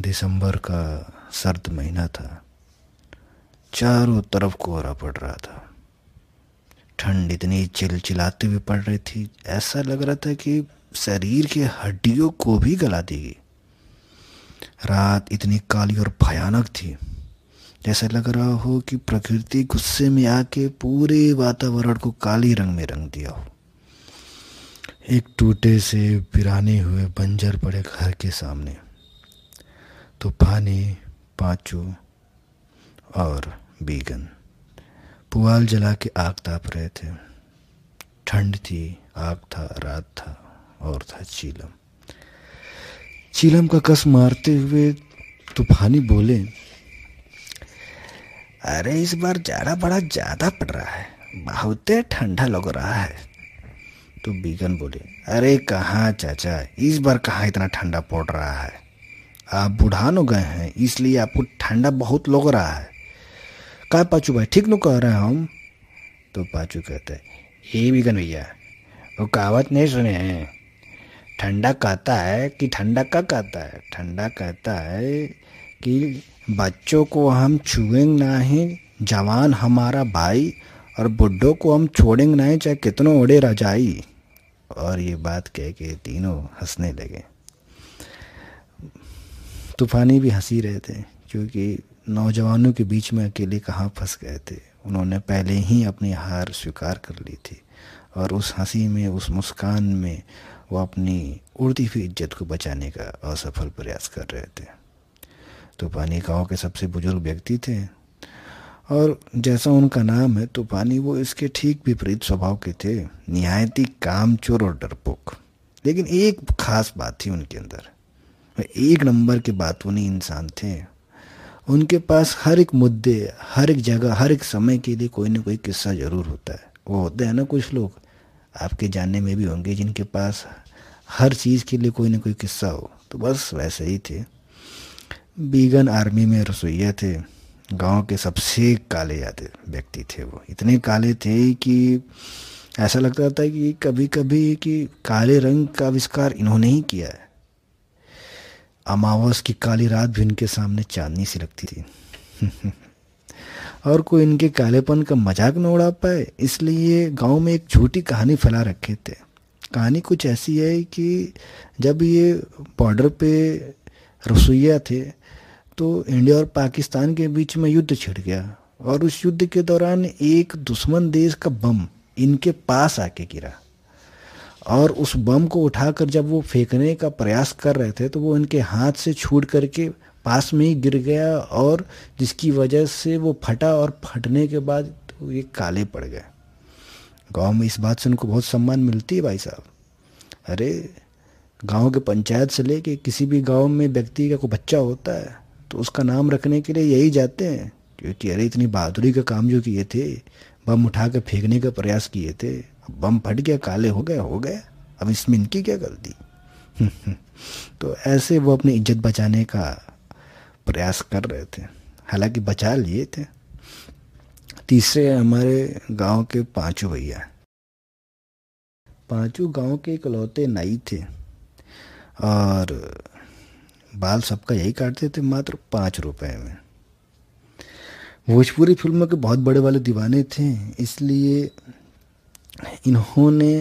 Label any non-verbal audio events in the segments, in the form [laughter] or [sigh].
दिसंबर का सर्द महीना था। चारों तरफ़ कोहरा पड़ रहा था। ठंड इतनी चिलचिलाती हुई पड़ रही थी, ऐसा लग रहा था कि शरीर के हड्डियों को भी गला देगी। रात इतनी काली और भयानक थी, जैसा लग रहा हो कि प्रकृति गुस्से में आके पूरे वातावरण को काली रंग में रंग दिया हो। एक टूटे से पिराने हुए बंजर पड़े घर के सामने। तूफानी, पांचू और बीगन। पुआल जला के आग ताप रहे थे। ठंड थी, आग था, रात था और था चीलम। चीलम का कस मारते हुए तूफानी बोले, अरे, इस बार जाड़ा बड़ा ज़्यादा पड़ रहा है। बहुत ठंडा लग रहा है। तो बीगन बोले, अरे, कहाँ चाचा? इस बार कहाँ इतना ठंडा पड़ रहा है? आप बुढ़ान हो गए हैं, इसलिए आपको ठंडा बहुत लग रहा है। का पाचू भाई, ठीक न कह रहे हैं हम? तो पाचू कहते हे बीगन भैया, वो कहावत नहीं सुने हैं। ठंडा कहता है कि ठंडा का कहता है? ठंडा कहता है कि बच्चों को हम छुएँगे नहीं, जवान हमारा भाई और बुढ़ों को हम छोड़ेंगे नहीं, चाहे कितनों ओढ़े रजाई। और ये बात कह के तीनों हंसने लगे। तूफानी भी हँसी रहे थे, क्योंकि नौजवानों के बीच में अकेले कहाँ फंस गए थे। उन्होंने पहले ही अपनी हार स्वीकार कर ली थी और उस हँसी में, उस मुस्कान में वो अपनी उड़ती हुई इज़्ज़त को बचाने का असफल प्रयास कर रहे थे। तूफानी गाँव के सबसे बुज़ुर्ग व्यक्ति थे और जैसा उनका नाम है, तूफानी वो इसके ठीक विपरीत स्वभाव के थे। निहायती कामचोर और डरपोक। लेकिन एक खास बात थी उनके अंदर। एक नंबर के बातूनी इंसान थे। उनके पास हर एक मुद्दे, हर एक जगह, हर एक समय के लिए कोई ना कोई किस्सा ज़रूर होता है। वो होते हैं ना कुछ लोग, आपके जानने में भी होंगे जिनके पास हर चीज़ के लिए कोई ना कोई किस्सा हो। तो बस वैसे ही थे। बीगन आर्मी में रसोईया थे। गाँव के सबसे काले जाते व्यक्ति थे वो। इतने काले थे कि ऐसा लगता था कि कभी कभी कि काले रंग का आविष्कार इन्होंने ही किया है। अमावस की काली रात भी इनके सामने चांदनी सी लगती थी। और कोई इनके कालेपन का मज़ाक न उड़ा पाए, इसलिए गाँव में एक झूठी कहानी फैला रखे थे। कहानी कुछ ऐसी है कि जब ये बॉर्डर पे रसोईया थे तो इंडिया और पाकिस्तान के बीच में युद्ध छिड़ गया, और उस युद्ध के दौरान एक दुश्मन देश का बम इनके पास आके गिरा। और उस बम को उठाकर जब वो फेंकने का प्रयास कर रहे थे तो वो इनके हाथ से छूट करके पास में ही गिर गया और जिसकी वजह से वो फटा और फटने के बाद तो ये काले पड़ गए। गाँव में इस बात से उनको बहुत सम्मान मिलती है भाई साहब। अरे, गाँव के पंचायत से लेके किसी भी गाँव में व्यक्ति का कोई बच्चा होता है तो उसका नाम रखने के लिए यही जाते हैं। क्योंकि अरे, इतनी बहादुरी का काम जो किए थे, बम उठा कर फेंकने का प्रयास किए थे बम फट गया, काले हो गए हो गए। अब इसमें इनकी क्या गलती? [laughs] तो ऐसे वो अपनी इज़्ज़त बचाने का प्रयास कर रहे थे। हालाँकि बचा लिए थे। तीसरे हमारे गाँव के पाँचों भैया। पाँचों गाँव के इकलौते नाई थे। और बाल सबका यही काटते थे मात्र पाँच रुपए में। भोजपुरी फ़िल्मों के बहुत बड़े वाले दीवाने थे, इसलिए इन्होंने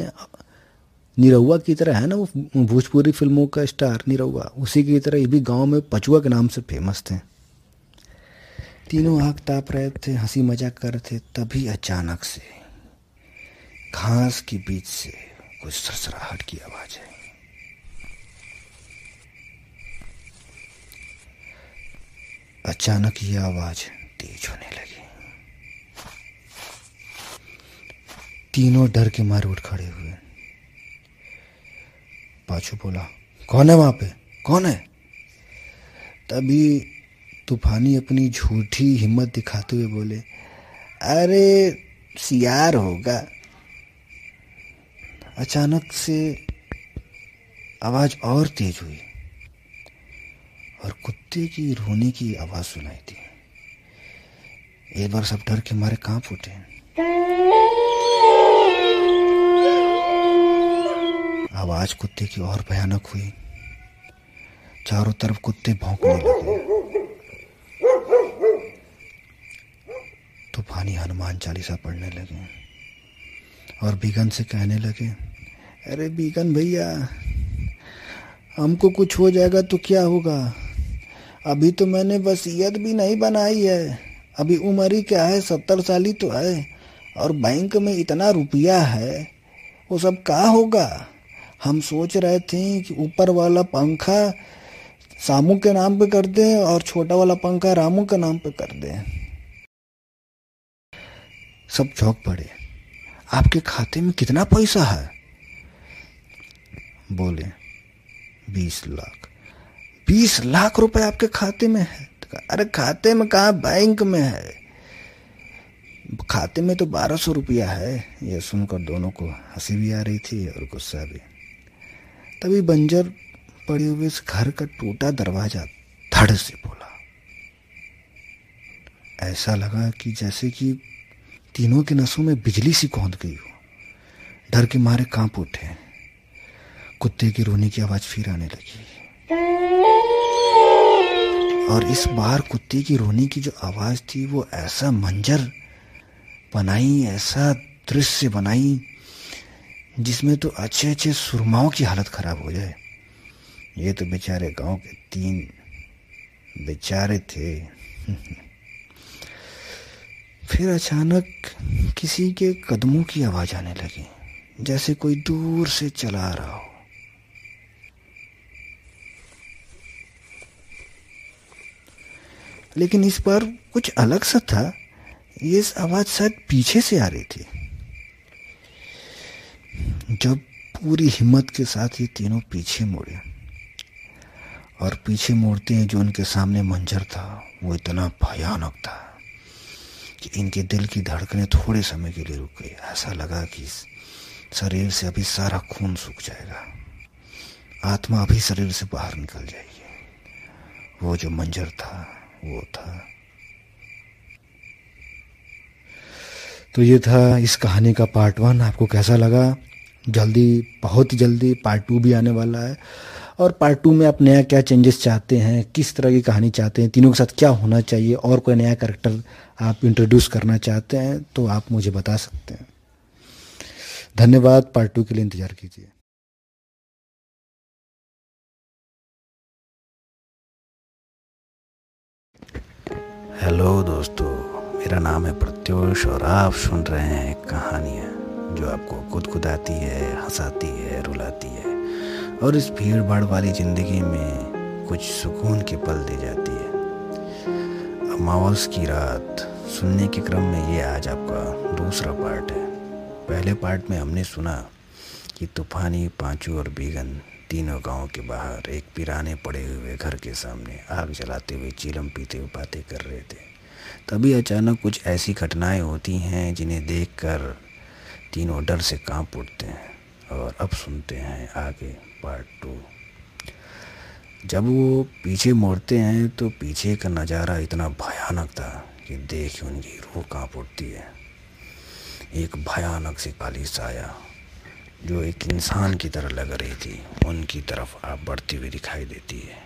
निरहुआ की तरह है ना वो भोजपुरी फ़िल्मों का स्टार निरहुआ उसी की तरह ये भी गाँव में पचुआ के नाम से फ़ेमस थे। तीनों आग ताप रहे थे, हँसी मज़ाक कर रहे थे, तभी अचानक से घास के बीच से कुछ सरसराहट की आवाज़ है अचानक यह आवाज़ तेज होने लगी। तीनों डर के मारे उठ खड़े हुए। पाछू बोला, कौन है वहाँ पे? कौन है? तभी तूफानी अपनी झूठी हिम्मत दिखाते हुए बोले, अरे, सियार होगा। अचानक से आवाज़ और तेज हुई और कुत्ते की रोने की आवाज़ सुनाई थी एक बार सब डर के मारे काँप उठे। आवाज़ कुत्ते की और भयानक हुई। चारों तरफ़ कुत्ते भौंकने लगे। तूफानी हनुमान चालीसा पढ़ने लगे और बीगन से कहने लगे, अरे बीगन भैया, हमको कुछ हो जाएगा तो क्या होगा? अभी तो मैंने वसीयत भी नहीं बनाई है। अभी उम्र ही क्या है? सत्तर साल ही तो है और बैंक में इतना रुपया है, वो सब कहा होगा? हम सोच रहे थे कि ऊपर वाला पंखा सामू के नाम पे कर दें और छोटा वाला पंखा रामू के नाम पे कर दें। सब चौक पड़े। आपके खाते में कितना पैसा है? बोले, बीस लाख। बीस लाख रुपए आपके खाते में है। तो अरे खाते में कहा बैंक में है? खाते में तो बारह सौ रुपया है। यह सुनकर दोनों को हँसी भी आ रही थी और गुस्सा भी। तभी बंजर पड़े हुए इस घर का टूटा दरवाज़ा धड़ से बोला। ऐसा लगा कि जैसे कि तीनों के नसों में बिजली सी कौंध गई हो। डर के मारे काँप उठे। कुत्ते की रोने की आवाज़ फिर आने लगी। और इस बार कुत्ते की रोने की जो आवाज़ थी, वो ऐसा मंजर बनाई, ऐसा दृश्य बनाई जिसमें तो अच्छे अच्छे सुरमाओं की हालत खराब हो जाए। ये तो बेचारे गाँव के तीन बेचारे थे। [laughs] फिर अचानक किसी के कदमों की आवाज़ आने लगी, जैसे कोई दूर से चला रहा हो। लेकिन इस बार कुछ अलग सा था। ये आवाज़ शायद पीछे से आ रही थी। जब पूरी हिम्मत के साथ ये तीनों पीछे मुड़े और पीछे मुड़ते हैं जो उनके सामने मंजर था, वो इतना भयानक था कि इनके दिल की धड़कनें थोड़े समय के लिए रुक गई। ऐसा लगा कि शरीर से अभी सारा खून सूख जाएगा। आत्मा अभी शरीर से बाहर निकल जाएगी। वो जो मंजर था, वो था। तो ये था इस कहानी का पार्ट वन। आपको कैसा लगा? जल्दी, बहुत जल्दी पार्ट टू भी आने वाला है। और पार्ट टू में आप नया क्या चेंजेस चाहते हैं, किस तरह की कहानी चाहते हैं, तीनों के साथ क्या होना चाहिए, और कोई नया करेक्टर आप इंट्रोड्यूस करना चाहते हैं तो आप मुझे बता सकते हैं। धन्यवाद पार्ट टू के लिए इंतज़ार कीजिए। हेलो दोस्तों, मेरा नाम है प्रत्योष और आप सुन रहे हैं कहानियाँ जो आपको खुद खुदाती है, हंसाती है, रुलाती है और इस भीड़ भाड़ वाली ज़िंदगी में कुछ सुकून के पल दे जाती है। अमावस की रात सुनने के क्रम में ये आज आपका दूसरा पार्ट है। पहले पार्ट में हमने सुना कि तूफानी, पांचू और बीगन तीनों गाँव के बाहर एक पिराने पड़े हुए घर के सामने आग जलाते हुए चीलम पीते हुए बातें कर रहे थे। तभी अचानक कुछ ऐसी घटनाएँ होती हैं जिन्हें देखकर तीनों डर से काँप उठते हैं और अब सुनते हैं आगे पार्ट टू जब वो पीछे मोड़ते हैं तो पीछे का नज़ारा इतना भयानक था कि देख उनकी रूह काँप उठती है। एक भयानक सी काली साया जो एक इंसान की तरह लग रही थी। उनकी तरफ़ आप बढ़ती हुई दिखाई देती है।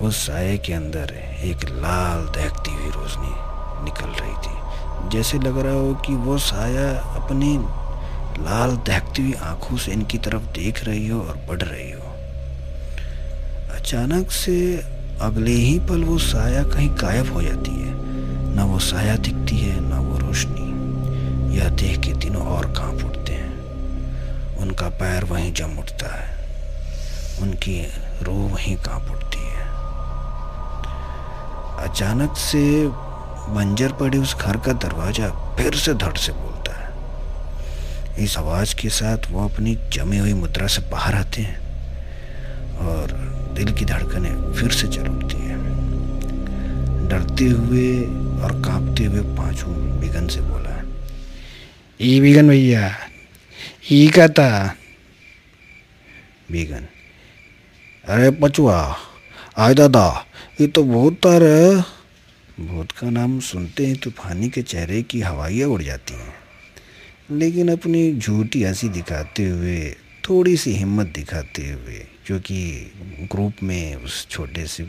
उस साय के अंदर एक लाल दहकती हुई रोशनी निकल रही थी, जैसे लग रहा हो कि वो साया अपनी लाल दहकती हुई आँखों से इनकी तरफ़ देख रही हो और बढ़ रही हो। अचानक से अगले ही पल वो साया कहीं गायब हो जाती है। ना वो साया दिखती है, ना वो रोशनी। यह देख के तीनों और काँप उठते हैं। उनका पैर वहीं जम उठता है। उनकी रूह वहीं काँप उठती अचानक से बंजर पड़े उस घर का दरवाज़ा फिर से धड़ से बोलता है। इस आवाज़ के साथ वो अपनी जमी हुई मुद्रा से बाहर आते हैं और दिल की धड़कने फिर से चल उठती है। डरते हुए और कांपते हुए पाँचों बिगन से बोला ई बिगन भैया, ई कहता बिगन, अरे पचुआ आय दादा, ये तो भूत तार है। भूत का नाम सुनते ही तूफानी के चेहरे की हवाइयाँ उड़ जाती हैं। लेकिन अपनी झूठी हँसी दिखाते हुए थोड़ी सी हिम्मत दिखाते हुए, जो कि ग्रुप में उस छोटे से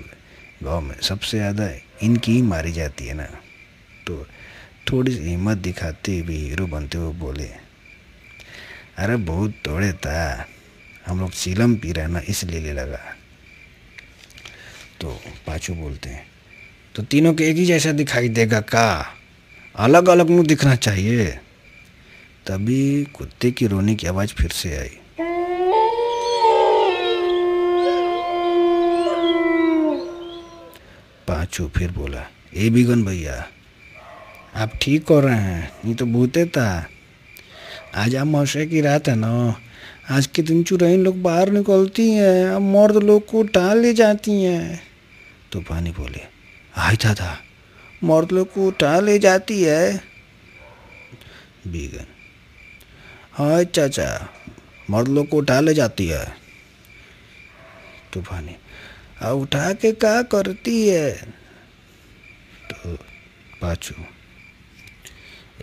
गाँव में सबसे ज़्यादा इनकी ही मारी जाती है ना। तो थोड़ी सी हिम्मत दिखाते हुए हीरो बनते हुए बोले, अरे बहुत तोड़े था, हम लोग सीलम पी रहे ना इसलिए लगा। तो पाचू बोलते हैं। तो तीनों के एक ही जैसा दिखाई देगा का? अलग अलग मुँह दिखना चाहिए। तभी कुत्ते की रोने की आवाज़ फिर से आई। पांचू फिर बोला, ए बिगन भैया, आप ठीक हो रहे हैं? ये तो भूते था आज आप मौसे की रात है ना? आज के दिन चुराइन लोग बाहर निकलती हैं, अब मर्द लोग को उठा ले जाती हैं। तो पानी बोले था था मर्द लोग को उठा ले जाती है। बीगन हाँ चाचा, मर्द लोग को उठा ले जाती है। तूफानी अब उठा के क्या करती है? तो पाचू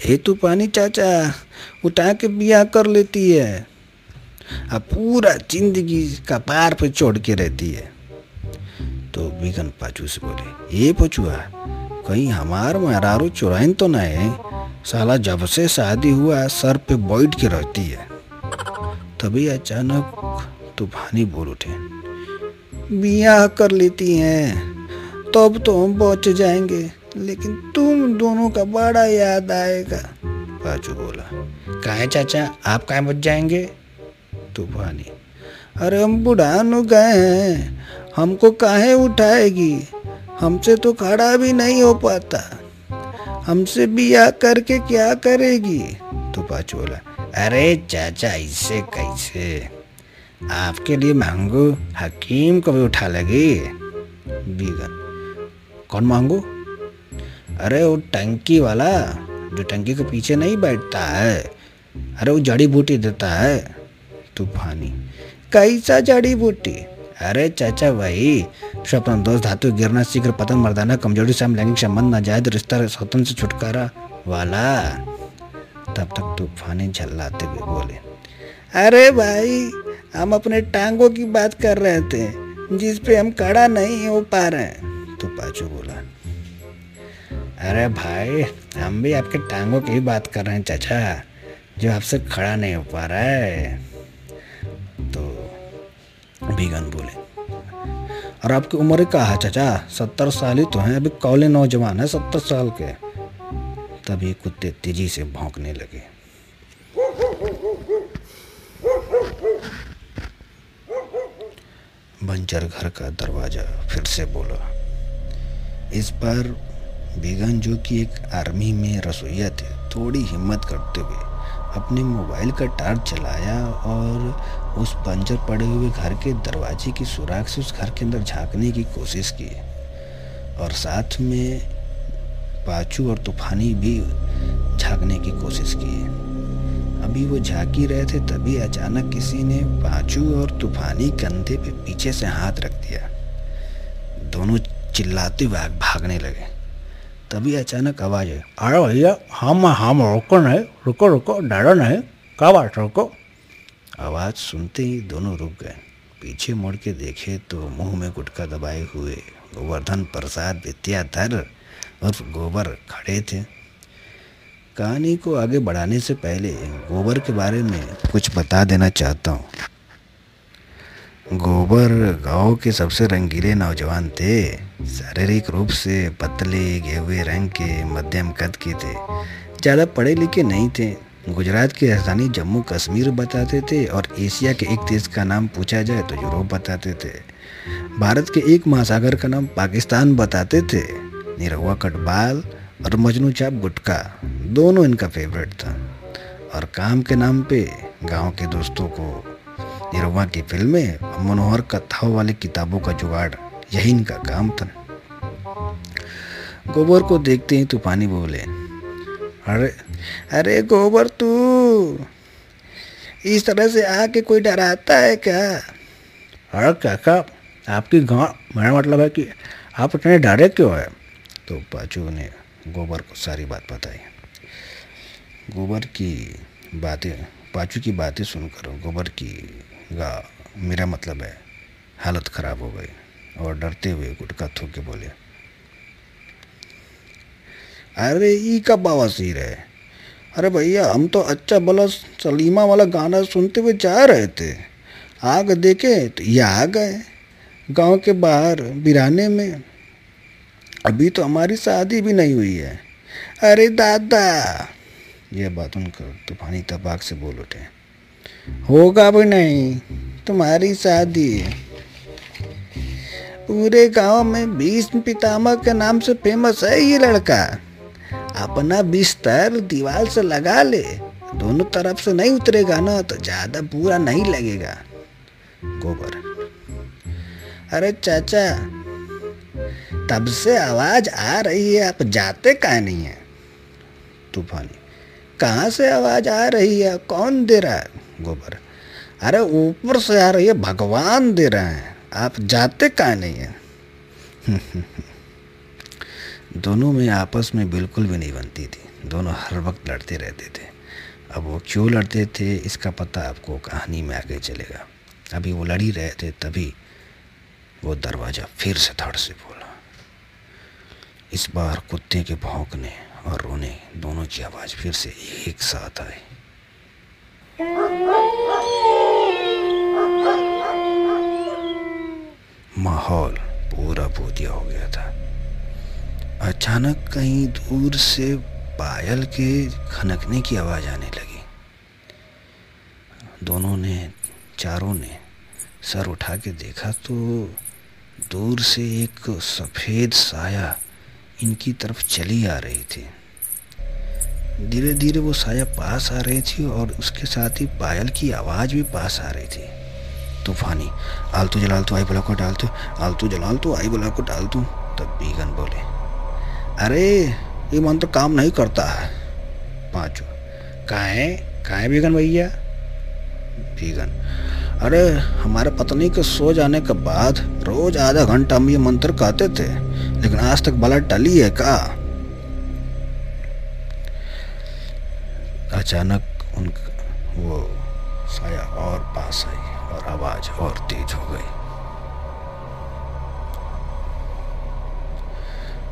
ए तूफानी चाचा, उठा के बिया कर लेती है। अब पूरा ज़िंदगी का पार पे छोड़ के रहती है। तो बिगन पाचू से बोले ये पचुआ, कहीं हमार महारारू चुराइन तो ना है? साला जब से शादी हुआ, सर पे बैठ के रहती है। तभी अचानक तूफानी बोल उठे बियाह कर लेती हैं, तब तो हम बच जाएँगे, लेकिन तुम दोनों का बड़ा याद आएगा। बाजू बोला, काहे चाचा? आप कहाँ बच जाएँगे? तूफानी। अरे हम बुढ़ान गए हैं, हमको काहे उठाएगी? हमसे तो खड़ा भी नहीं हो पाता। हमसे बियाह करके क्या करेगी? तो बोला, अरे चाचा, इससे कैसे? आपके लिए मांगो, हकीम को भी उठा लगी? बीगन कौन मांगो? अरे वो टंकी वाला, जो टंकी के पीछे नहीं बैठता है। अरे वो जड़ी बूटी देता है। तूफानी कैसा जड़ी बूटी? अरे चाचा भाई, स्वप्न दोस्त धातु गिरना शीघ्र पतन मर्दाना कमज़ोरी से लैंगिक संबंध नाजायज रिश्ता स्वतंत्र से छुटकारा वाला। तब तक तूफानी झल्लाते हुए बोले, अरे भाई, हम अपने टांगों की बात कर रहे थे, जिस पे हम खड़ा नहीं हो पा रहे तो पाचू बोला, अरे भाई, हम भी आपके टांगों की बात कर रहे हैं, चाचा, जो आपसे खड़ा नहीं हो पा रहा है। तो बीगन बोले। और आपकी उम्र कहा है, चाचा? सत्तर साल ही तो हैं, अभी कौले नौजवान है, सत्तर साल के। तभी कुत्ते तेज़ी से भौंकने लगे। बंजर घर का दरवाज़ा फिर से बोला। इस बार बेगन जो कि एक आर्मी में रसोईया थे, थोड़ी हिम्मत करते हुए अपने मोबाइल का टार्च चलाया और उस बंजर पड़े हुए घर के दरवाजे की सुराख से उस घर के अंदर झांकने की कोशिश की। और साथ में पाचू और तूफानी भी झांकने की कोशिश की। अभी वो झांकी रहे थे, तभी अचानक किसी ने पाचू और तूफानी कंधे पे पीछे से हाथ रख दिया। दोनों चिल्लाते हुए भागने लगे। तभी अचानक आवाज़ आई अरे भैया, हम हम रुको नहीं, रुको रुको, डरो नहीं क्या बात रुको? आवाज़ सुनते ही दोनों रुक गए। पीछे मुड़ के देखे तो मुँह में गुटका दबाए हुए गोवर्धन, प्रसाद, विद्याधर और गोबर खड़े थे। कहानी को आगे बढ़ाने से पहले गोबर के बारे में कुछ बता देना चाहता हूँ। गोबर गाँव के सबसे रंगीले नौजवान थे। शारीरिक रूप से पतले, गेहुए रंग के, मध्यम कद के थे। ज़्यादा पढ़े लिखे नहीं थे। गुजरात की राजधानी जम्मू कश्मीर बताते थे और एशिया के एक देश का नाम पूछा जाए तो यूरोप बताते थे। भारत के एक महासागर का नाम पाकिस्तान बताते थे। निरहुआ कटबाल और मजनू चाप गुटका दोनों इनका फेवरेट था। और काम के नाम पे गाँव के दोस्तों को निरवा की फ़िल्में, मनोहर कथाओं वाली किताबों का जुगाड़, यही इनका काम था। गोबर को देखते ही तूफानी बोले, अरे अरे गोबर तू। इस तरह से आके कोई डराता है क्या? अरे क्या आपकी गाँव, मेरा मतलब है कि आप इतने डरे क्यों है? तो पाचू ने गोबर को सारी बात बताई। गोबर की बातें, पाचू की बातें सुनकर गोबर की गा, मेरा मतलब है, हालत ख़राब हो गई और डरते हुए गुटका थूक के बोले, अरे, ई का बवासीर है? अरे भैया, हम तो अच्छा भला सलीमा वाला गाना सुनते हुए जा रहे थे। आग देखे तो ये आ गए गाँव के बाहर, बिराने में। अभी तो हमारी शादी भी नहीं हुई है। अरे दादा यह बात उनकर तूफानी तबाक से बोल उठे। होगा भी नहीं, तुम्हारी शादी पूरे गाँव में भीष्म पितामह के नाम से फ़ेमस है ये लड़का। अपना बिस्तर दीवार से लगा ले। दोनों तरफ़ से नहीं उतरेगा ना तो ज़्यादा पूरा नहीं लगेगा। गोबर। अरे चाचा, तब से आवाज़ आ रही है, आप जाते कहा नहीं है? तूफानी, कहाँ से आवाज़ आ रही है? कौन दे रहा है? गोबर। अरे ऊपर से आ रही है, भगवान दे रहे हैं। आप जाते कहाँ नहीं है? [laughs] दोनों में आपस में बिल्कुल भी नहीं बनती थी। दोनों हर वक्त लड़ते रहते थे। अब वो क्यों लड़ते थे, इसका पता आपको कहानी में आगे चलेगा। अभी वो लड़ी रहे थे, तभी वो दरवाज़ा फिर से धड़ से बोला इस बार कुत्ते के भौंकने और रोने दोनों की आवाज़ फिर से एक साथ आई। माहौल पूरा भूतिया हो गया था। अचानक कहीं दूर से पायल के खनकने की आवाज़ आने लगी। दोनों ने, चारों ने सर उठा के देखा तो दूर से एक सफ़ेद साया इनकी तरफ़ चली आ रही थी। धीरे धीरे वो साया पास आ रही थी और उसके साथ ही पायल की आवाज़ भी पास आ रही थी। तूफानी, आलतू जलाल तो आई बुला को डाल तू, आलतू जलाल तो आई बुला को डाल तू, तब बीगन बोले अरे, ये मंत्र तो काम नहीं करता है। पाँचों। काहे? काहे बीगन भैया? बीगन अरे, हमारे पत्नी के सो जाने के बाद रोज आधा घंटा हम ये मंत्र कहते थे, लेकिन आज तक बला टली है का? अचानक उन वो साया और पास आई और आवाज़ और तेज हो गई।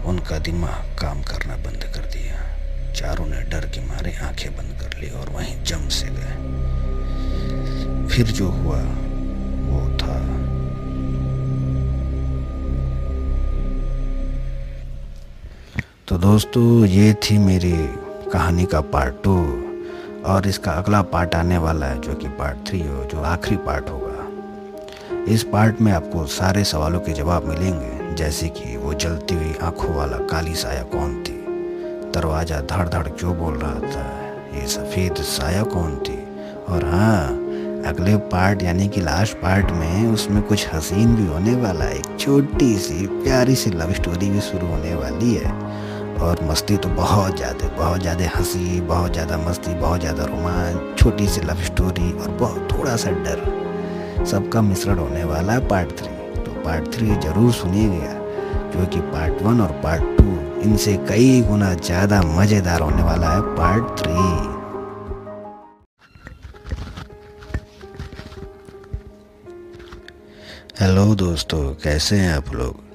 उनका दिमाग काम करना बंद कर दिया। चारों ने डर के मारे आँखें बंद कर ली और वहीं जम से गए। फिर जो हुआ, वो था। तो दोस्तों, ये थी मेरी कहानी का पार्ट टू और इसका अगला पार्ट आने वाला है, जो कि पार्ट थ्री हो जो आखिरी पार्ट होगा। इस पार्ट में आपको सारे सवालों के जवाब मिलेंगे। जैसे कि वो जलती हुई आँखों वाला काली साया कौन थी? दरवाज़ा धड़ धड़ क्यों बोल रहा था? ये सफ़ेद साया कौन थी? और हाँ अगले पार्ट यानी कि लास्ट पार्ट में उसमें कुछ हसीन भी होने वाला है एक छोटी सी, प्यारी सी लव स्टोरी भी शुरू होने वाली है। और मस्ती तो बहुत ज़्यादा बहुत ज़्यादा हँसी, बहुत ज़्यादा मस्ती, बहुत ज़्यादा रोमांच, छोटी सी लव स्टोरी और बहुत थोड़ा सा डर। सबका मिश्रण होने वाला है पार्ट थ्री पार्ट थ्री ज़रूर सुनिएगा क्योंकि पार्ट वन और पार्ट टू, इनसे कई गुना ज़्यादा मज़ेदार होने वाला है पार्ट थ्री। हेलो दोस्तों, कैसे हैं आप लोग?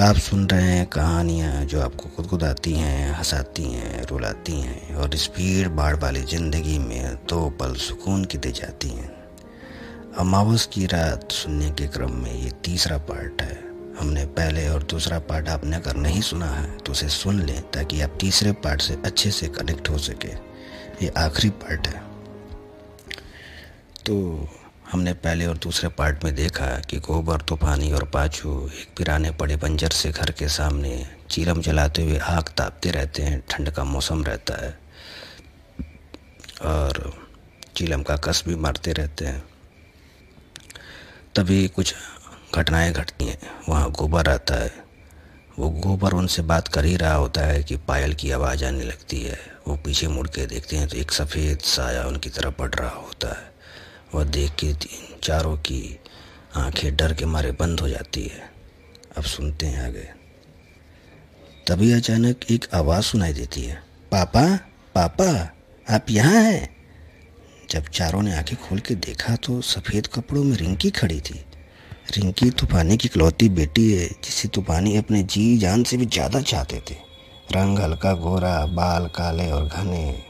आप सुन रहे हैं कहानियाँ जो आपको खुद खुद आती हैं, हंसाती हैं, रुलाती हैं और स्पीड बाढ़ वाली ज़िंदगी में दो पल सुकून की दे जाती हैं। अमावस की रात सुनने के क्रम में ये तीसरा पार्ट है। हमने पहले और दूसरा पार्ट आपने अगर नहीं सुना है तो उसे सुन लें ताकि आप तीसरे पार्ट से अच्छे से कनेक्ट हो सके। ये आखिरी पार्ट है। तो हमने पहले और दूसरे पार्ट में देखा कि गोबर, तूफानी और पाछू एक पिराने पड़े बंजर से घर के सामने चीलम जलाते हुए आग तापते रहते हैं, ठंड का मौसम रहता है। और चीलम का कस भी मारते रहते हैं। तभी कुछ घटनाएँ घटती हैं। वहाँ गोबर आता है। वो गोबर उनसे बात कर ही रहा होता है कि पायल की आवाज़ आने लगती है। वो पीछे मुड़ के देखते हैं तो एक सफ़ेद साया उनकी तरफ़ बढ़ रहा होता है। वह देख के तीन चारों की आँखें डर के मारे बंद हो जाती है। अब सुनते हैं आगे। तभी अचानक एक आवाज़ सुनाई देती है। पापा पापा, आप यहाँ हैं? जब चारों ने आँखें खोल के देखा तो सफ़ेद कपड़ों में रिंकी खड़ी थी। रिंकी तूफानी की इकलौती बेटी है, जिसे तूफानी अपने जी जान से भी ज़्यादा चाहते थे। रंग हल्का गोरा, बाल काले और घने।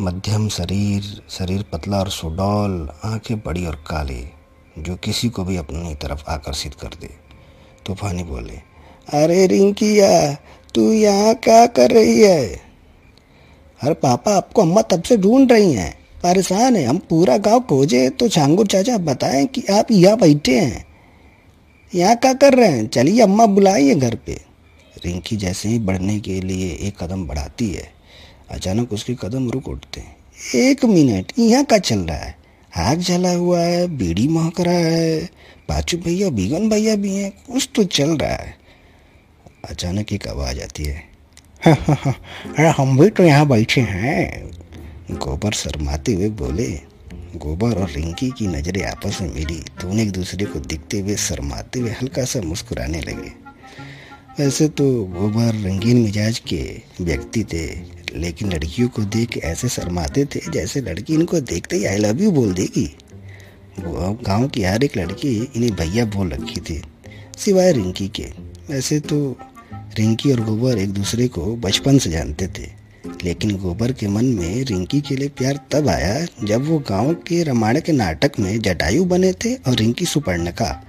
मध्यम शरीर शरीर पतला और सुडौल, आँखें बड़ी और काली, जो किसी को भी अपनी तरफ़ आकर्षित कर दे। तूफानी बोले, अरे रिंकिया, तू यहाँ क्या कर रही है? अरे पापा, आपको अम्मा तब से ढूंढ रही हैं। परेशान है। हम पूरा गाँव खोजे तो छांगुर चाचा बताएँ कि आप यहाँ बैठे हैं। यहाँ क्या कर रहे हैं? चलिए अम्मा बुलाइए घर पे। रिंकी जैसे ही बढ़ने के लिए एक कदम बढ़ाती है। अचानक उसके कदम रुक उठते हैं। एक मिनट, यहाँ का चल रहा है? आग जला हुआ है, बीड़ी महक रहा है। पाचू भैया, बीगन भैया भी हैं। कुछ तो चल रहा है। अचानक एक आवाज़ आती है। [laughs] अरे हम भी तो यहाँ बैठे हैं। गोबर शर्माते हुए बोले, गोबर और रिंकी की नज़रें आपस में मिली। दोनों एक दूसरे को दिखते हुए शर्माते हुए हल्का सा मुस्कुराने लगे। वैसे तो गोबर रंगीन मिजाज के व्यक्ति थे, लेकिन लड़कियों को देख ऐसे शर्माते थे जैसे लड़की इनको देखते ही आई लव यू बोल देगी। गाँव की हर एक लड़की इन्हें भैया बोल रखी थी, सिवाय रिंकी के। वैसे तो रिंकी और गोबर एक दूसरे को बचपन से जानते थे। लेकिन गोबर के मन में रिंकी के लिए प्यार तब आया जब वो गाँव के रामायण के नाटक में जटायु बने थे और रिंकी सुपर्णका।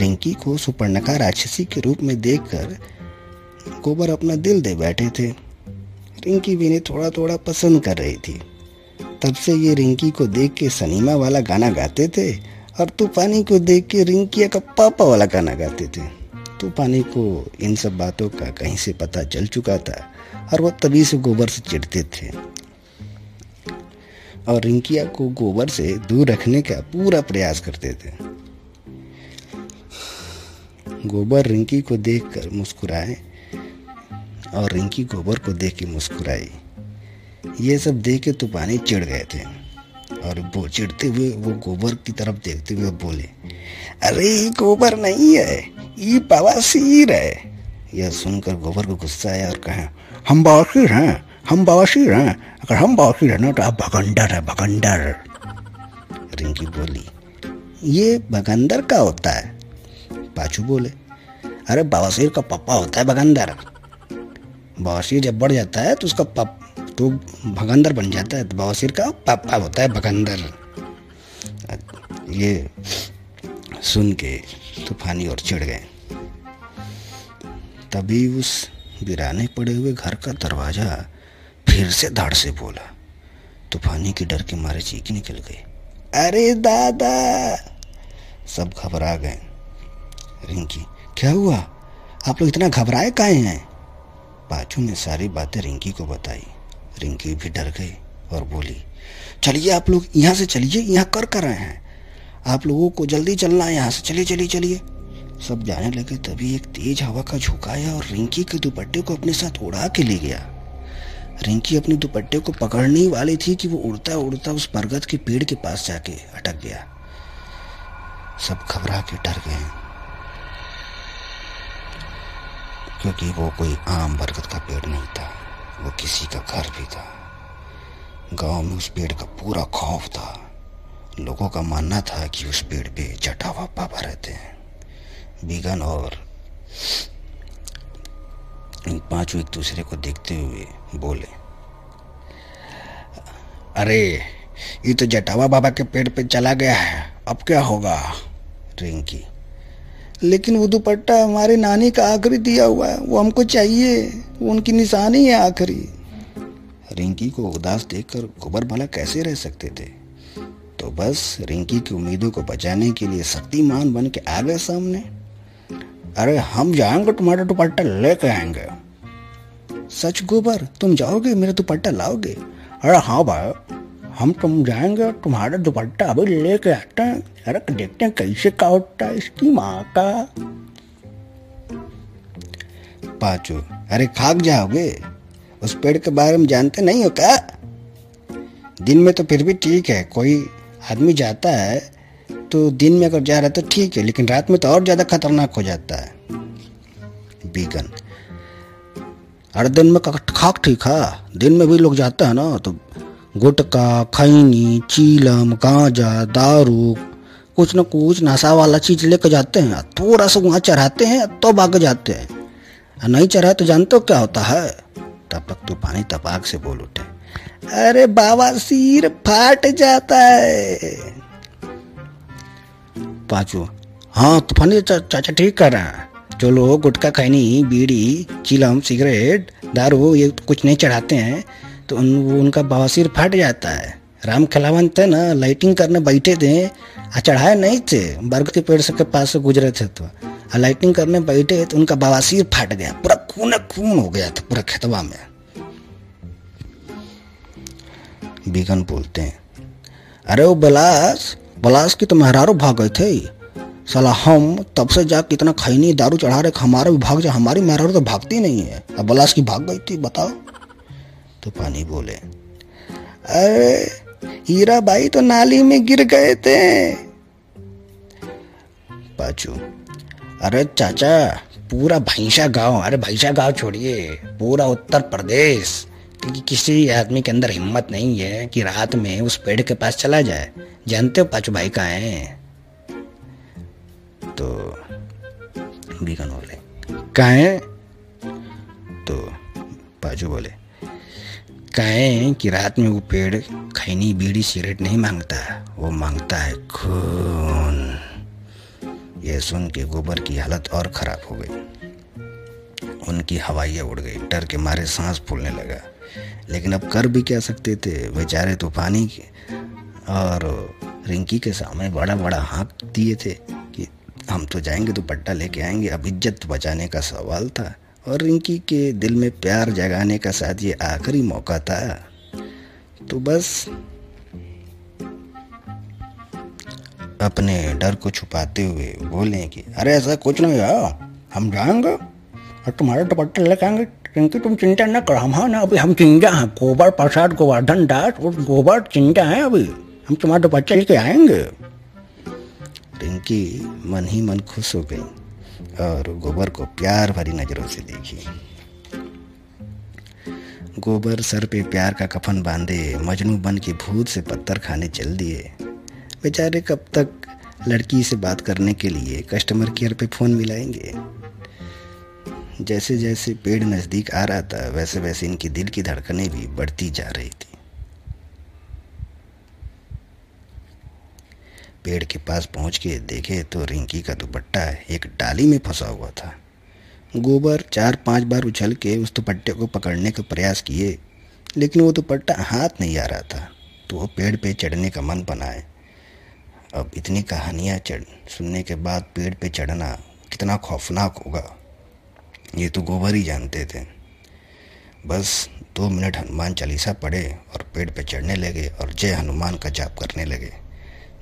रिंकी को सुपर्णका राक्षसी के रूप में देखकर गोबर अपना दिल दे बैठे थे। रिंकी भी इन्हें थोड़ा थोड़ा पसंद कर रही थी। तब से ये रिंकी को देख के सनीमा वाला गाना गाते थे और तूफानी को देख के रिंकी का पापा वाला गाना गाते थे। तूफानी को इन सब बातों का कहीं से पता चल चुका था। और वो तभी से गोबर से चिढ़ते थे। और रिंकिया को गोबर से दूर रखने का पूरा प्रयास करते थे। गोबर रिंकी को देखकर मुस्कुराए और रिंकी गोबर को देख के मुस्कुराई। ये सब देख के तूफानी चिढ़ गए थे और वो चिढ़ते हुए वो गोबर की तरफ़ देखते हुए बोले, अरे, ये गोबर नहीं है, ये बवासीर है। यह सुनकर गोबर को गुस्सा आया और कहा हम बवासीर हैं, हम बवासीर हैं। अगर हम बवासीर हैं ना तो आप भगंडर है, भगंडर। रिंकी बोली, ये भगंदर का होता है? पाचू बोले, अरे बवासीर का पप्पा होता है भगंदर बवासीर जब बढ़ जाता है तो उसका पप तो भगंदर बन जाता है तो बवासीर का पापा होता है भगंदर ये सुन के तूफानी और चिढ़ गए। तभी उस गिराने पड़े हुए घर का दरवाज़ा फिर से धड़ से बोला। तूफानी के डर के मारे चीख निकल गई। अरे दादा! सब घबरा गए। रिंकी, क्या हुआ? आप लोग इतना घबराए काहे हैं? पाचू ने सारी बातें रिंकी को बताई। रिंकी भी डर गई और बोली, चलिए आप लोग यहाँ से चलिए, यहाँ कर कर रहे हैं। आप लोगों को जल्दी चलना है, यहाँ से चलिए चलिए चलिए। सब जाने लगे तभी एक तेज हवा का झोंका आया और रिंकी के दुपट्टे को अपने साथ उड़ा के ले गया। रिंकी अपने दुपट्टे को पकड़ने ही वाली थी कि वो उड़ता उड़ता उस बरगद के पेड़ के पास जाके अटक गया। सब घबरा के डर गए। क्योंकि वो कोई आम बरगद का पेड़ नहीं था, वो किसी का घर भी था। गाँव में उस पेड़ का पूरा खौफ था। लोगों का मानना था कि उस पेड़ पे जटावा पापा रहते हैं। बीगन और इन पाँचों एक दूसरे को देखते हुए बोले, अरे, ये तो जटावा बाबा के पेड़ पे चला गया है, अब क्या होगा? रिंकी, लेकिन वो दुपट्टा हमारे नानी का आखिरी दिया हुआ है, वो हमको चाहिए, वो उनकी निशानी है आखिरी. रिंकी को उदास देखकर गोबर भला कैसे रह सकते थे? तो बस रिंकी की उम्मीदों को बचाने के लिए शक्तिमान बन के आ गए सामने। अरे हम जाएँगे, तुम्हारा दुपट्टा लेके आएँगे। सच गोबर, तुम जाओगे, मेरा दुपट्टा लाओगे? अरे हाँ भाई, हम तुम जाएँगे, तुम्हारा दुपट्टा अभी लेके आते हैं। अरे देखते हैं कैसे का होता है इसकी माँ का। पाचू, अरे खाक जाओगे? उस पेड़ के बारे में जानते नहीं हो क्या? दिन में तो फिर भी ठीक है, कोई आदमी जाता है तो दिन में अगर जा रहा है तो ठीक है, लेकिन रात में तो और ज़्यादा खतरनाक हो जाता है। बीगन। अरे दिन में खाक ठीक है, दिन में भी लोग जाते हैं ना तो गुटका खैनी, चीलम, गांजा, दारू, कुछ न कुछ नशा वाला चीज़ लेकर जाते हैं। थोड़ा सा वहाँ चढ़ाते हैं तो भाग जाते हैं। नहीं चढ़ाए तो जानते हो क्या होता है? तब तक तूफानी तपाक से बोल उठे। अरे बाबा, सिर फाट जाता है। पांचू। हाँ तूफानी चाचा ठीक कर रहा है। जो लोग गुटखा खैनी बीड़ी, चिलम, सिगरेट, दारू, ये कुछ नहीं चढ़ाते हैं तो उन, उनका बवासीर फट जाता है। राम खिलावन थे ना लाइटिंग करने बैठे थे। आ चढ़ाए नहीं थे, बर्ग के पेड़ के पास से गुजरे थे तो। आ लाइटिंग करने बैठे तो उनका बवासीर फट गया, पूरा खून खून हो गया था, पूरा खेतवा में। बीगन बोलते हैं, अरे वो बलास बलास की तो मेहरारो भाग गए थे। साला, हम तब से जा कितना खैनी दारू चढ़ा रहे, हमारा भी भाग जा हमारी मेहरारू तो भागती नहीं है। अब बलास की भाग गई थी, बताओ। तो पानी बोले, अरे हीरा भाई तो नाली में गिर गए थे। पाचू अरे चाचा, पूरा भैंसा गाँव, अरे भैंसा गाँव छोड़िए, पूरा उत्तर प्रदेश। क्योंकि किसी आदमी के अंदर हिम्मत नहीं है कि रात में उस पेड़ के पास चला जाए। जानते हो पाचू भाई कहाँ हैं? तो बीगन बोले कहें तो बाजू बोले। कहें कि रात में वो पेड़ खैनी बीड़ी सिगरेट नहीं माँगता? वो माँगता है खून। ये सुन के गोबर की हालत और खराब हो गई। उनकी हवाइयाँ उड़ गई। डर के मारे सांस फूलने लगा। लेकिन अब कर भी क्या सकते थे? बेचारे तूफानी के और रिंकी के सामने बड़ा बड़ा हाथ दिए थे कि हम तो जाएँगे तो पट्टा लेके आएँगे। अब इज़्ज़त बचाने का सवाल था और रिंकी के दिल में प्यार जगाने का शायद ये आखिरी मौका था। तो बस अपने डर को छुपाते हुए बोले कि, अरे ऐसा कुछ नहीं हम जाएँगे और तुम्हारे दुपट्टे लेके आएँगे। रिंकी तुम चिंता न करो, हम हाँ ना, अभी हम चिंता हैं। गोबर प्रसाद, गोवर्धन दास और गोबर चिंता है अभी। हम तुम्हारे दुपट्टे लेके आएँगे। रिंकी मन ही मन खुश हो गई और गोबर को प्यार भरी नज़रों से देखी। गोबर सर पे प्यार का कफन बांधे, मजनू बन के भूत से पत्थर खाने चल दिए। बेचारे कब तक लड़की से बात करने के लिए कस्टमर केयर पे फ़ोन मिलाएँगे? जैसे जैसे पेड़ नज़दीक आ रहा था वैसे वैसे इनकी दिल की धड़कनें भी बढ़ती जा रही थी। पेड़ के पास पहुँच के देखे तो रिंकी का दुपट्टा एक डाली में फंसा हुआ था। गोबर चार पाँच बार उछल के उस दुपट्टे को पकड़ने का प्रयास किए, लेकिन वो दुपट्टा हाथ नहीं आ रहा था तो वो पेड़ पे चढ़ने का मन बनाए। अब इतनी कहानियाँ चढ़, सुनने के बाद पेड़ पे चढ़ना कितना खौफनाक होगा। ये तो गोबर ही जानते थे। बस दो मिनट हनुमान चालीसा पढ़े और पेड़ पे चढ़ने लगे और जय हनुमान का जाप करने लगे।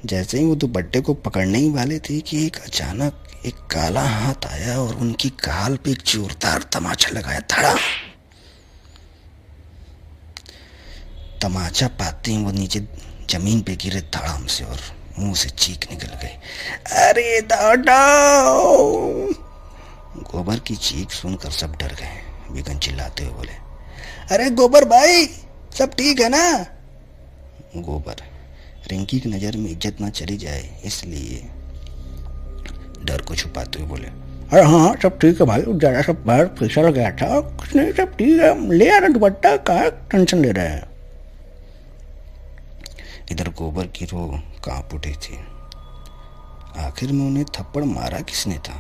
जैसे ही वो दुपट्टे को पकड़ने ही वाले थे कि एक अचानक एक काला हाथ आया और उनकी काल पे एक जोरदार तमाचा लगाया, धड़ा। तमाचा पाते ही वो नीचे ज़मीन पे गिरे धड़ाम से और मुँह से चीख निकल गई अरे दादा! गोबर की चीख सुनकर सब डर गए। बिगन चिल्लाते हुए बोले अरे गोबर भाई सब ठीक है ना? गोबर रिंकी की नज़र में इज़्ज़त ना चली जाए इसलिए डर को छुपाते हुए बोले अरे हाँ, सब ठीक है भाई ज़रा सब पैर फिसल गया था कुछ नहीं सब ठीक है ले आ रहा दुपट्टा कहा टेंशन ले रहे हैं? इधर गोबर की रो काँप उठी थी। आखिर में उन्हें थप्पड़ मारा किसने था?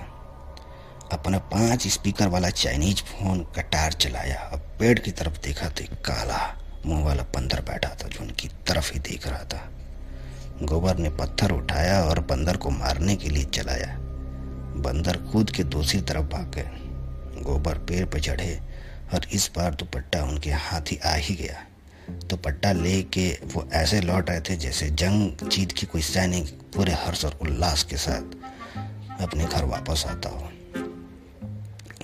अपना पाँच स्पीकर वाला चाइनीज़ फ़ोन का टायर चलाया। और पेड़ की तरफ़ देखा तो एक काला मुँह वाला बंदर बैठा था जो उनकी तरफ़ ही देख रहा था। गोबर ने पत्थर उठाया और बंदर को मारने के लिए चलाया। बंदर कूद के दूसरी तरफ़ भाग गए गोबर पेड़ पर चढ़े और इस बार दुपट्टा उनके हाथ ही आ ही गया। दुपट्टा ले के वो ऐसे लौट रहे थे जैसे जंग जीत की कोई सैनिक पूरे हर्ष और उल्लास के साथ अपने घर वापस आता हो।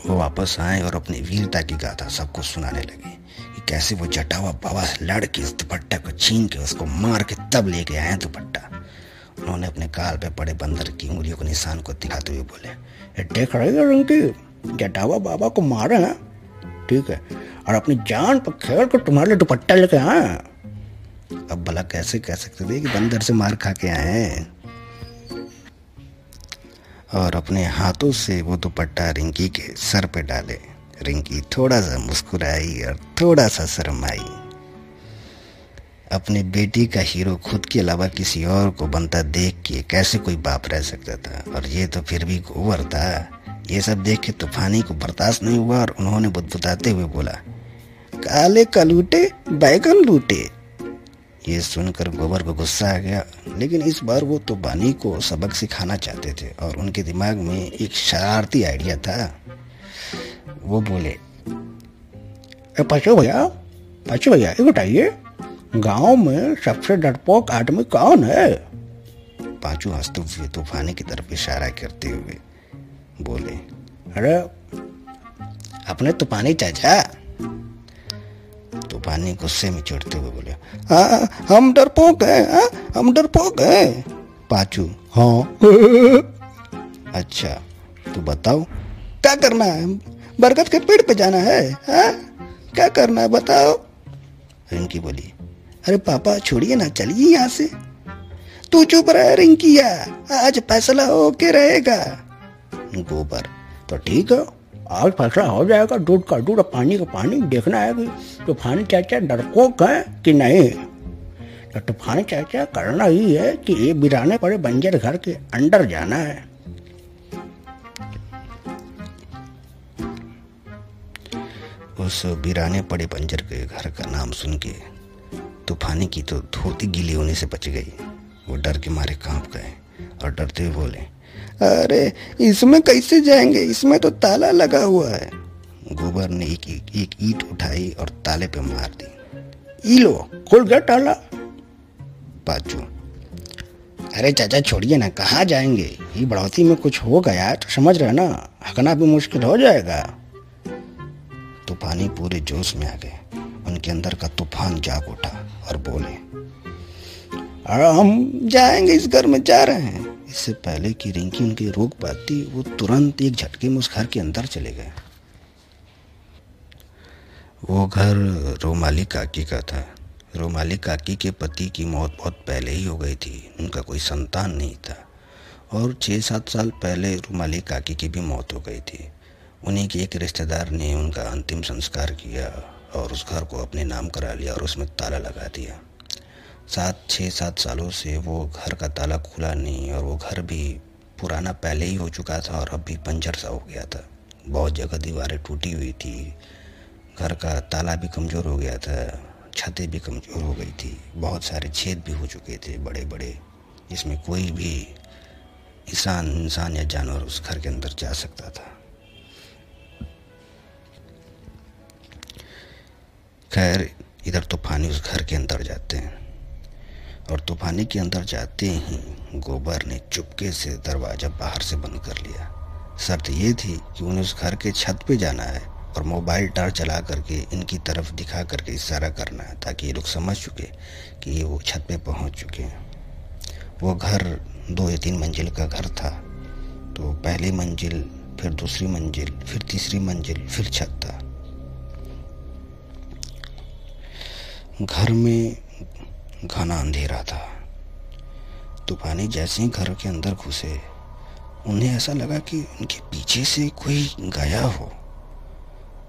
वो वापस आए और अपनी वीरता की गाथा सबको सुनाने लगे कि कैसे वो जटावा बाबा से लड़ के इस दुपट्टा को छीन के उसको मार के तब लेके आए दुपट्टा। उन्होंने अपने काल पे पड़े बंदर की उंगलियों को निशान को दिखाते हुए बोले देख रहे हो उनकी जटावा बाबा को मारे हैं। ठीक है, और अपनी जान पर खेल कर तुम्हारे लिए दुपट्टा लेके आए अब भला कैसे कह सकते थे कि बंदर से मार खा के आए हैं? और अपने हाथों से वो दुपट्टा रिंकी के सर पे डाले। रिंकी थोड़ा सा मुस्कुराई और थोड़ा सा शर्माई। अपनी बेटी का हीरो खुद के अलावा किसी और को बनता देख के कैसे कोई बाप रह सकता था? और ये तो फिर भी गोबर था। ये सब देख के तूफानी को बर्दाश्त नहीं हुआ और उन्होंने बुदबुदाते हुए बोला, काले कलूटे, बैगन लूटे। ये सुनकर गोबर को गुस्सा आ गया। लेकिन इस बार वो तूफानी को सबक सिखाना चाहते थे और उनके दिमाग में एक शरारती आइडिया था। वो बोले पशु भैया पशु भैया ये बताइए, गाँव में सबसे डरपोक आदमी कौन है? पांचू हँसते हुए तूफानी की तरफ़ इशारा करते हुए बोले, अरे, अपने तूफानी चाचा। तूफानी गुस्से में चिढ़ते हुए हाँ हम डरपोक हैं हाँ हम डरपोक हैं। पाचू हाँ। [laughs] अच्छा तो बताओ क्या करना है? बरगद के पेड़ पे जाना है हाँ? क्या करना है बताओ? रिंकी बोली अरे पापा छोड़िए ना चलिए यहाँ से। तू चुप रहे रिंकिया आज फैसला होके रहेगा। गोबर तो ठीक है। आज फैसला हो जाएगा, दूध का दूध, पानी का पानी, देखना है कि तूफानी चाचा डरपोक है कि नहीं। तो तूफानी चाचा करना ही है कि ये बिराने पड़े बंजर घर के अंदर जाना है। उस बिराने पड़े बंजर के घर का नाम सुन के तूफानी की तो धोती गीली होने से बच गई। वो डर के मारे काँप गए और डरते हुए बोले अरे इसमें कैसे जाएँगे? इसमें तो ताला लगा हुआ है। गोबर ने एक एक, ईट उठाई और ताले पे मार दी। ई लो खुल गया ताला। पाचू अरे चाचा छोड़िए ना कहाँ जाएँगे? ये बढ़ोती में कुछ हो गया तो समझ रहे ना? हकना भी मुश्किल हो जाएगा। तूफानी पूरे जोश में आ गए। उनके अंदर का तूफ़ान जाग उठा और बोले अरे हम जाएँगे इस घर में जा रहे हैं। इससे पहले कि रिंकी उनकी रोक पाती वो तुरंत एक झटके में उस घर के अंदर चले गए। वो घर रोमाली काकी का था। रोमाली काकी के पति की मौत बहुत पहले ही हो गई थी। उनका कोई संतान नहीं था। और छः सात साल पहले रोमाली काकी की भी मौत हो गई थी। उन्हीं के एक रिश्तेदार ने उनका अंतिम संस्कार किया और उस घर को अपने नाम करा लिया और उसमें ताला लगा दिया। सात छः सात सालों से वो घर का ताला खुला नहीं और वो घर भी पुराना पहले ही हो चुका था और अब भी पंचर सा हो गया था। बहुत जगह दीवारें टूटी हुई थी। घर का ताला भी कमज़ोर हो गया था, छतें भी कमज़ोर हो गई थी। बहुत सारे छेद भी हो चुके थे बड़े बड़े जिसमें कोई भी इंसान इंसान या जानवर उस घर के अंदर जा सकता था। खैर, इधर तूफानी उस घर के अंदर जाते हैं। और तूफानी के अंदर जाते ही गोबर ने चुपके से दरवाज़ा बाहर से बंद कर लिया। शर्त ये थी कि उन्हें उस घर के छत पे जाना है और मोबाइल टार चला करके इनकी तरफ़ दिखा करके इशारा करना है ताकि ये लोग समझ चुके कि ये वो छत पे पहुँच चुके हैं। वो घर दो या तीन मंजिल का घर था। तो पहली मंजिल, फिर दूसरी मंजिल, फिर तीसरी मंजिल, फिर छत था। घर में घना अंधेरा था। तूफानी जैसे ही घर के अंदर घुसे, उन्हें ऐसा लगा कि उनके पीछे से कोई गया हो।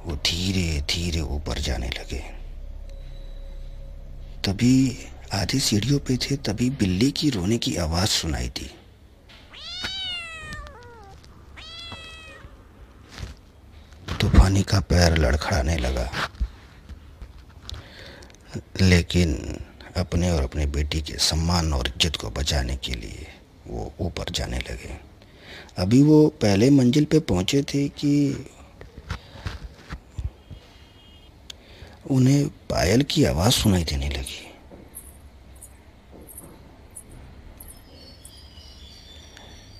वो धीरे धीरे ऊपर जाने लगे। तभी आधी सीढ़ियों पे थे, तभी बिल्ली की रोने की आवाज़ सुनाई दी। तूफानी का पैर लड़खड़ाने लगा। लेकिन अपने और अपने बेटी के सम्मान और इज़्ज़त को बचाने के लिए वो ऊपर जाने लगे। अभी वो पहले मंजिल पे पहुँचे थे कि उन्हें पायल की आवाज़ सुनाई देने लगी।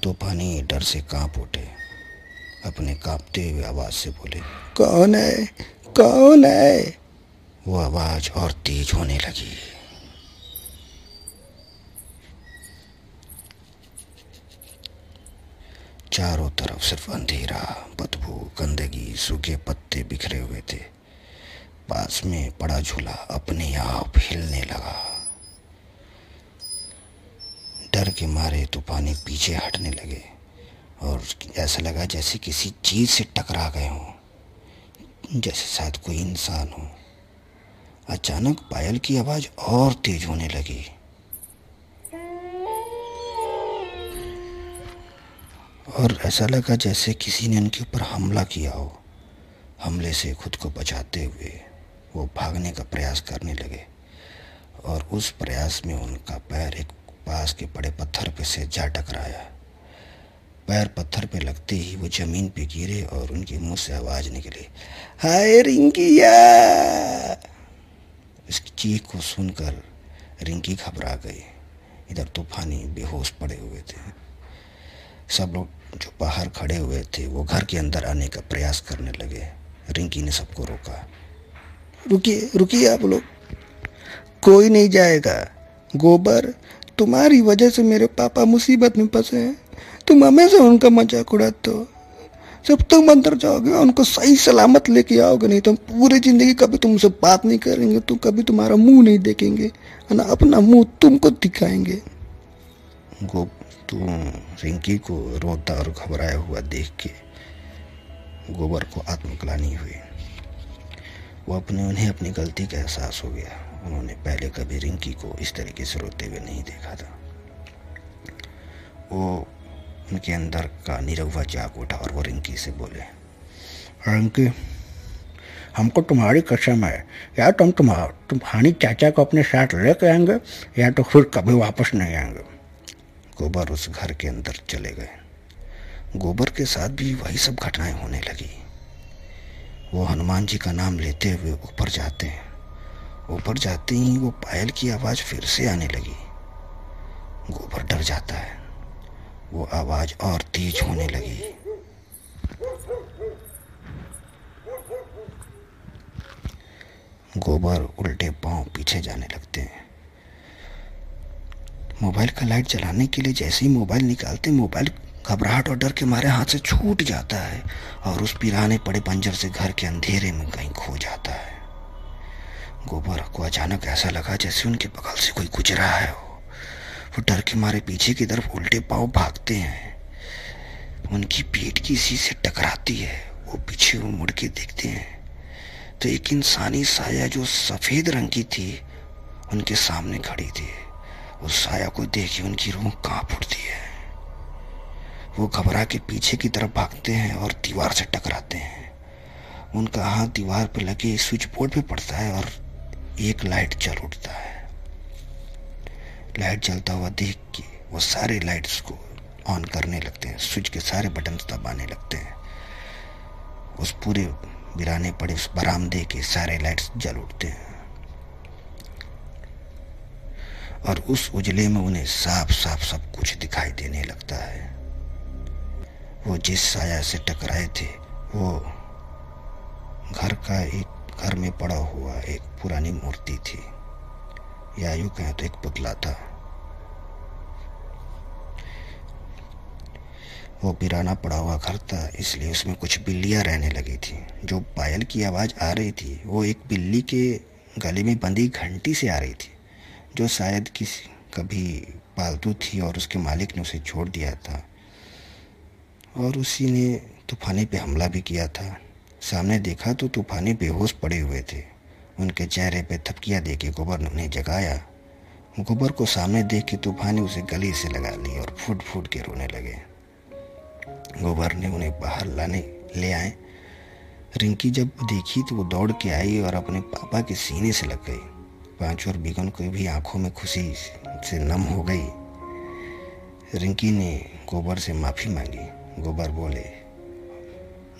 तूफानी डर से काँप उठे। अपने कांपते हुए आवाज़ से बोले, कौन है? कौन है? वो आवाज़ और तेज होने लगी। चारों तरफ़ सिर्फ़ अंधेरा, बदबू, गंदगी, सूखे पत्ते बिखरे हुए थे। पास में पड़ा झूला अपने आप हिलने लगा। डर के मारे तूफानी पीछे हटने लगे और ऐसा लगा जैसे किसी चीज़ से टकरा गए हों, जैसे शायद कोई इंसान हो। अचानक पायल की आवाज़ और तेज़ होने लगी। और ऐसा लगा जैसे किसी ने उनके ऊपर हमला किया हो। हमले से खुद को बचाते हुए वो भागने का प्रयास करने लगे और उस प्रयास में उनका पैर एक पास के बड़े पत्थर पे से जा टकराया। पैर पत्थर पे लगते ही वो ज़मीन पे गिरे और उनके मुँह से आवाज़ निकली, हाय रिंकिया! इसकी चीख को सुनकर रिंकी घबरा गई। इधर तूफानी बेहोश पड़े हुए थे। सब लोग जो बाहर खड़े हुए थे, वो घर के अंदर आने का प्रयास करने लगे। रिंकी ने सबको रोका। रुकिए रुकिए आप लोग। कोई नहीं जाएगा। गोबर, तुम्हारी वजह से मेरे पापा मुसीबत में फंसे हैं। तुम हमेशा उनका मज़ाक उड़ाते हो। जब तुम अंदर जाओगे, उनको सही सलामत लेके आओगे, नहीं तो हम पूरी ज़िंदगी कभी तुमसे बात नहीं करेंगे तुम कभी तुम्हारा मुँह नहीं देखेंगे ना? अपना मुँह तुमको दिखाएँगे। गो तुम रिंकी को रोता और घबराया हुआ देख के गोबर को आत्मग्लानी हुई। वो अपने उन्हें अपनी गलती का एहसास हो गया। उन्होंने पहले कभी रिंकी को इस तरीके से रोते हुए नहीं देखा था। वो उनके अंदर का निरहुआ जाग उठा और वो रिंकी से बोले रिंकी, हमको तुम्हारी कसम है। या तुम तुम्हारा तुम्हारी चाचा को अपने साथ लेके आएँगे या तो फिर कभी वापस नहीं आएँगे? गोबर उस घर के अंदर चले गए। गोबर के साथ भी वही सब घटनाएँ होने लगी। वो हनुमान जी का नाम लेते हुए ऊपर जाते हैं। ऊपर जाते ही वो पायल की आवाज़ फिर से आने लगी। गोबर डर जाता है। वो आवाज़ और तेज होने लगी। गोबर उल्टे पाँव पीछे जाने लगते हैं। मोबाइल का लाइट जलाने के लिए जैसे ही मोबाइल निकालते, मोबाइल घबराहट और डर के मारे हाथ से छूट जाता है और उस पिराने पड़े पंजर से घर के अंधेरे में कहीं खो जाता है। गोबर को अचानक ऐसा लगा जैसे उनके बगल से कोई गुजरा है। वो वो डर के मारे पीछे की तरफ़ उल्टे पाव भागते हैं। उनकी पीठ किसी से टकराती है। वो पीछे वो मुड़ के देखते हैं। तो एक इंसानी साया जो सफ़ेद रंग की थी, उनके सामने खड़ी थी। उस साया को देख के उनकी रूह काँप उठती है। वो घबरा के पीछे की तरफ़ भागते हैं और दीवार से टकराते हैं। उनका हाथ दीवार पर लगे स्विच बोर्ड पे पड़ता है और एक लाइट जल उठता है। लाइट जलता हुआ देख के वो सारे लाइट्स को ऑन करने लगते हैं, स्विच के सारे बटन दबाने लगते हैं। उस पूरे बिराने पड़े उस बरामदे के सारे लाइट्स जल उठते हैं। और उस उजले में उन्हें साफ़ साफ़ सब कुछ दिखाई देने लगता है। वो जिस साया से टकराए थे, वो घर का एक घर में पड़ा हुआ एक पुरानी मूर्ति थी। या यूँ कहें तो एक पुतला था। वो पिराना पड़ा हुआ घर था, इसलिए उसमें कुछ बिल्लियाँ रहने लगी थी। जो पायल की आवाज़ आ रही थी, वो एक बिल्ली के गले में बंधी घंटी से आ रही थी। जो शायद किसी, कभी पालतू थी और उसके मालिक ने उसे छोड़ दिया था। और उसी ने तूफानी पे हमला भी किया था। सामने देखा तो तूफानी बेहोश पड़े हुए थे। उनके चेहरे पे थपकियाँ दे के गोबर ने उन्हें जगाया। गोबर को सामने देख के तूफानी उसे गली से लगा ली और फूट फूट के रोने लगे। गोबर ने उन्हें बाहर लाने, ले आए। रिंकी जब देखी तो वो दौड़ के आई और अपने पापा के सीने से लग गई। पाँच और बिगन को भी आँखों में खुशी से नम हो गई। रिंकी ने गोबर से माफ़ी मांगी। गोबर बोले,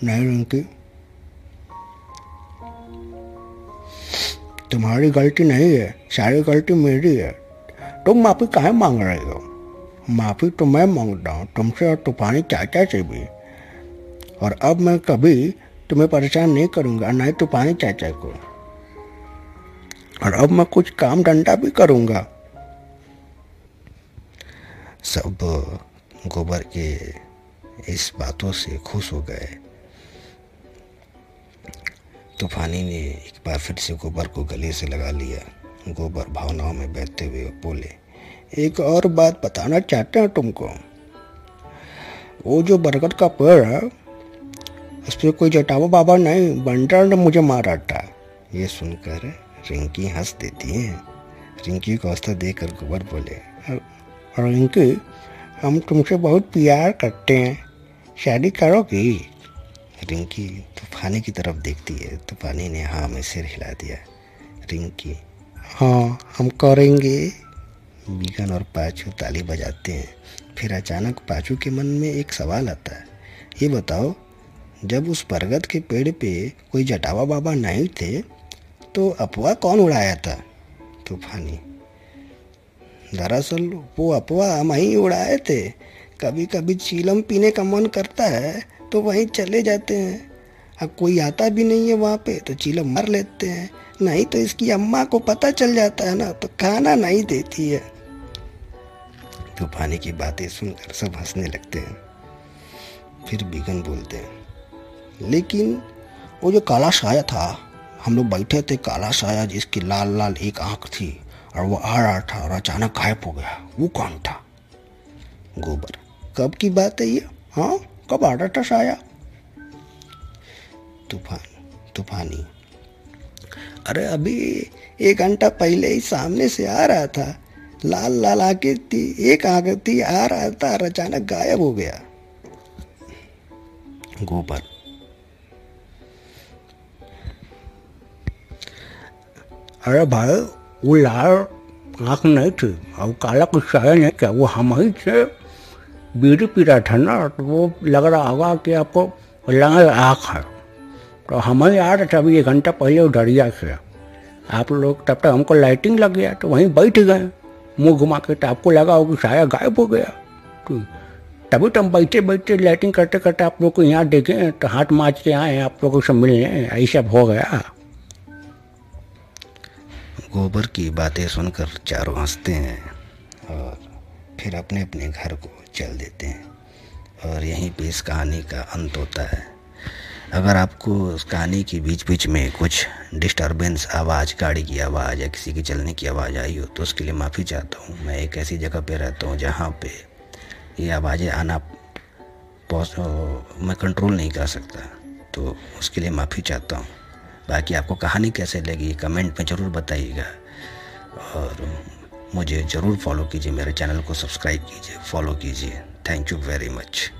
नहीं रिंकी, तुम्हारी गलती नहीं है, सारी गलती मेरी है। तुम माफ़ी काहे मांग रहे हो? माफ़ी तो मैं माँगता हूँ, तुमसे और तूफानी चाचा से भी। और अब मैं कभी तुम्हें परेशान नहीं करूँगा, ना ही तूफानी चाचा को। और अब मैं कुछ काम डंडा भी करूँगा। सब गोबर के इस बातों से खुश हो गए। तूफानी ने एक बार फिर से गोबर को गले से लगा लिया। गोबर भावनाओं में बहते हुए बोले, एक और बात बताना चाहते हैं तुमको। वो जो बरगद का पेड़ है उस पर कोई जटावा बाबा नहीं बंटर ने मुझे मारा था। ये सुनकर रिंकी हंस देती है। रिंकी को हंसता देखकर गोबर बोले रिंकी, हम तुमसे बहुत प्यार करते हैं। शादी करोगी? रिंकी तूफानी की तरफ़ देखती है। तूफानी ने हाँ में सिर हिला दिया। रिंकी हाँ हम करेंगे। बीगन और पाचू ताली बजाते हैं। फिर अचानक पाचू के मन में एक सवाल आता है। ये बताओ, जब उस बरगद के पेड़ पे कोई जटावा बाबा नहीं थे तो अफवाह कौन उड़ाया था? तूफानी। दरअसल वो अफवाह हम ही उड़ाए थे। कभी कभी चीलम पीने का मन करता है तो वहीं चले जाते हैं। अब कोई आता भी नहीं है वहाँ पे तो चीलम मर लेते हैं। नहीं तो इसकी अम्मा को पता चल जाता है ना तो खाना नहीं देती है। तूफानी की बातें सुनकर सब हंसने लगते हैं। फिर बिगन बोलते हैं, लेकिन वो जो काला साया था हम लोग बैठे थे काला साया जिसकी लाल लाल एक आँख थी और वो आ रहा था और अचानक गायब हो गया। वो कौन था? गोबर। कब की बात है ये? हाँ? कब आ रहा था साया? तूफ़ान, तूफानी। अरे अभी एक घंटा पहले ही सामने से आ रहा था। लाल लाल आके थी, एक आँख थी, आ रहा था और अचानक गायब हो गया। गोबर। अरे भाई वो लाल आँख नहीं थी और काला कुछ साया नहीं क्या वो हम ही से बीड़ी पी रहा था ना तो वो लग रहा होगा कि आपको लाल आँख है तो हम ही आ रहे थे अभी एक घंटा पहले उधरिया से आप लोग तब तक हमको लाइटिंग लग गया तो वहीं बैठ गए मुँह घुमा के तो आपको लगा हो कि साया गायब हो गया तो तभी तो हम बैठे बैठे लाइटिंग करते करते आप लोग को यहाँ देखें तो हाथ माच के आए आप लोगों से मिलने ऐसा हो गया गोबर की बातें सुनकर चारों हँसते हैं और फिर अपने अपने घर को चल देते हैं। और यहीं पे इस कहानी का अंत होता है। अगर आपको उस कहानी के बीच बीच में कुछ डिस्टरबेंस आवाज़, गाड़ी की आवाज़ या किसी की चलने की आवाज़ आई हो तो उसके लिए माफ़ी चाहता हूँ। मैं एक ऐसी जगह पे रहता हूँ जहाँ पे ये आवाज़ें आना मैं कंट्रोल नहीं कर सकता। तो उसके लिए माफ़ी चाहता हूँ। बाकी आपको कहानी कैसे लगी, कमेंट में ज़रूर बताइएगा। और मुझे ज़रूर फॉलो कीजिए, मेरे चैनल को सब्सक्राइब कीजिए फॉलो कीजिए। Thank you very much